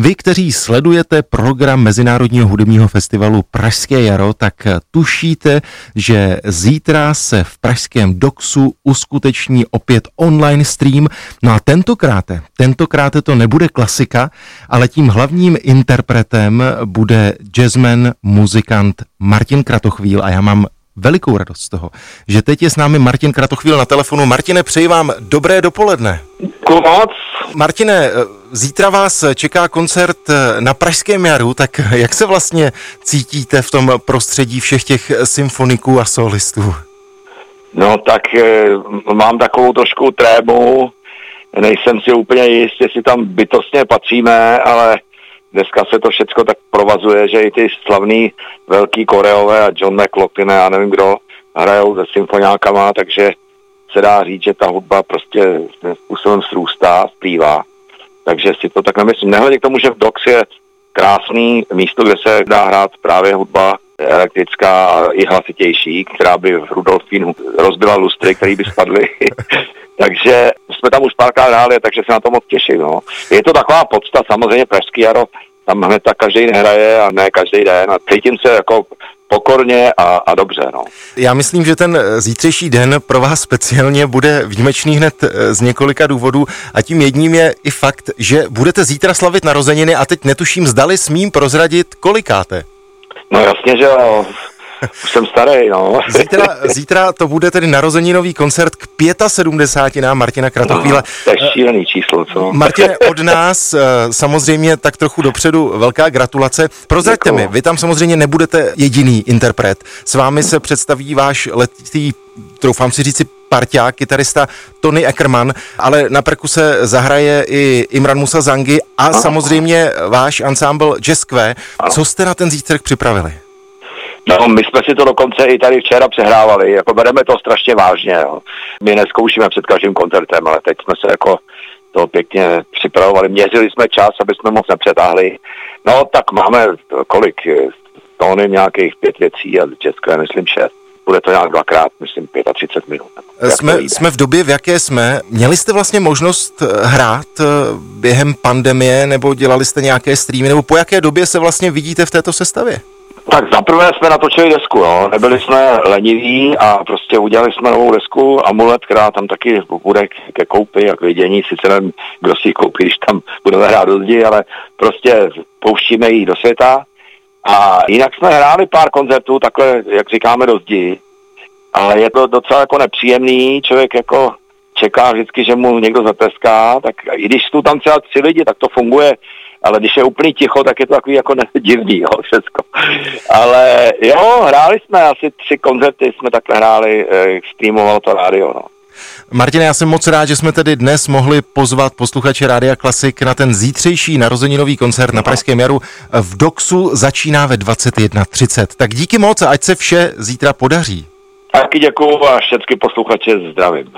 Vy, kteří sledujete program Mezinárodního hudebního festivalu Pražské jaro, tak tušíte, že zítra se v pražském Doxu uskuteční opět online stream. No a tentokrát, tentokrát to nebude klasika, ale tím hlavním interpretem bude jazzman, muzikant Martin Kratochvíl a já mám velikou radost z toho, že teď je s námi Martin Kratochvíl na telefonu. Martine, přeji vám dobré dopoledne. Moc. Martine, zítra vás čeká koncert na Pražském jaru, tak jak se vlastně cítíte v tom prostředí všech těch symfoniků a solistů? No tak e, mám takovou trošku trému, nejsem si úplně jist, jestli tam bytostně patříme, ale dneska se to všechno tak provazuje, že i ty slavný velký koreové a John McLaughlin, já nevím kdo, hrajou se symfoniákama, takže se dá říct, že ta hudba prostě způsobem srůstá, splývá. Takže si to tak nemyslím. Nehledě k tomu, že v Dox je krásný místo, kde se dá hrát právě hudba elektrická a i hlasitější, která by v Rudolfínu rozbila lustry, které by spadly. takže jsme tam už párkrát hráli, takže se na to moc těším. No. Je to taková podsta, samozřejmě Pražský jaro, tam hned tak každý nehraje a ne každý den a cítím se jako pokorně a, a dobře. No. Já myslím, že ten zítřejší den pro vás speciálně bude výjimečný hned eh, z několika důvodů a tím jedním je i fakt, že budete zítra slavit narozeniny a teď netuším, zdali smím prozradit kolikáte. No jasně, že jo. Už jsem starý, no. Zítra, zítra to bude tedy narozeninový koncert k 75. nám Martina Kratochvíle. No, to je šílený číslo, co? Martine, od nás eh, samozřejmě tak trochu dopředu velká gratulace. Prozraďte mi, vy tam samozřejmě nebudete jediný interpret. S vámi se představí váš letý, troufám si říci, parťák, kytarista Tony Ackerman, ale na perkuse zahraje i Imran Musa Zangi a Aha. samozřejmě váš ansámbl Jazz Co jste na ten zítřek připravili? No, my jsme si to dokonce i tady včera přehrávali, jako bereme to strašně vážně. Jo. My neskoušíme před každým koncertem, ale teď jsme se jako to pěkně připravovali. Měřili jsme čas, aby jsme moc nepřetáhli. No, tak máme kolik? Tóny nějakých pět věcí a České, myslím, šest. Bude to nějak dvakrát, myslím, 35 minut. Jsme, jsme v době, v jaké jsme. Měli jste vlastně možnost hrát eh, během pandemie, nebo dělali jste nějaké streamy, nebo po jaké době se vlastně vidíte v této sestavě? Tak zaprvé jsme natočili desku, no. nebyli jsme leniví a prostě udělali jsme novou desku, Amulet, která tam taky bude ke koupi a k vidění, sice nevím, kdo si ji koupí, když tam budeme hrát do zdi, ale prostě pouštíme ji do světa. A jinak jsme hráli pár koncertů, takhle, jak říkáme, do zdi, ale je to docela jako nepříjemný, člověk jako čeká vždycky, že mu někdo zateská, tak i když jsou tam třeba tři lidi, tak to funguje ale když je úplně ticho, tak je to takový jako divný, jo, všecko. Ale jo, hráli jsme asi tři koncerty, jsme takhle hráli, eh, streamovalo to rádio, no. Martine, já jsem moc rád, že jsme tedy dnes mohli pozvat posluchače Rádia Klasik na ten zítřejší narozeninový koncert na Pražském jaru. V Doxu začíná ve 21.30. Tak díky moc a ať se vše zítra podaří. Taky děkuju a všechny posluchače zdravím.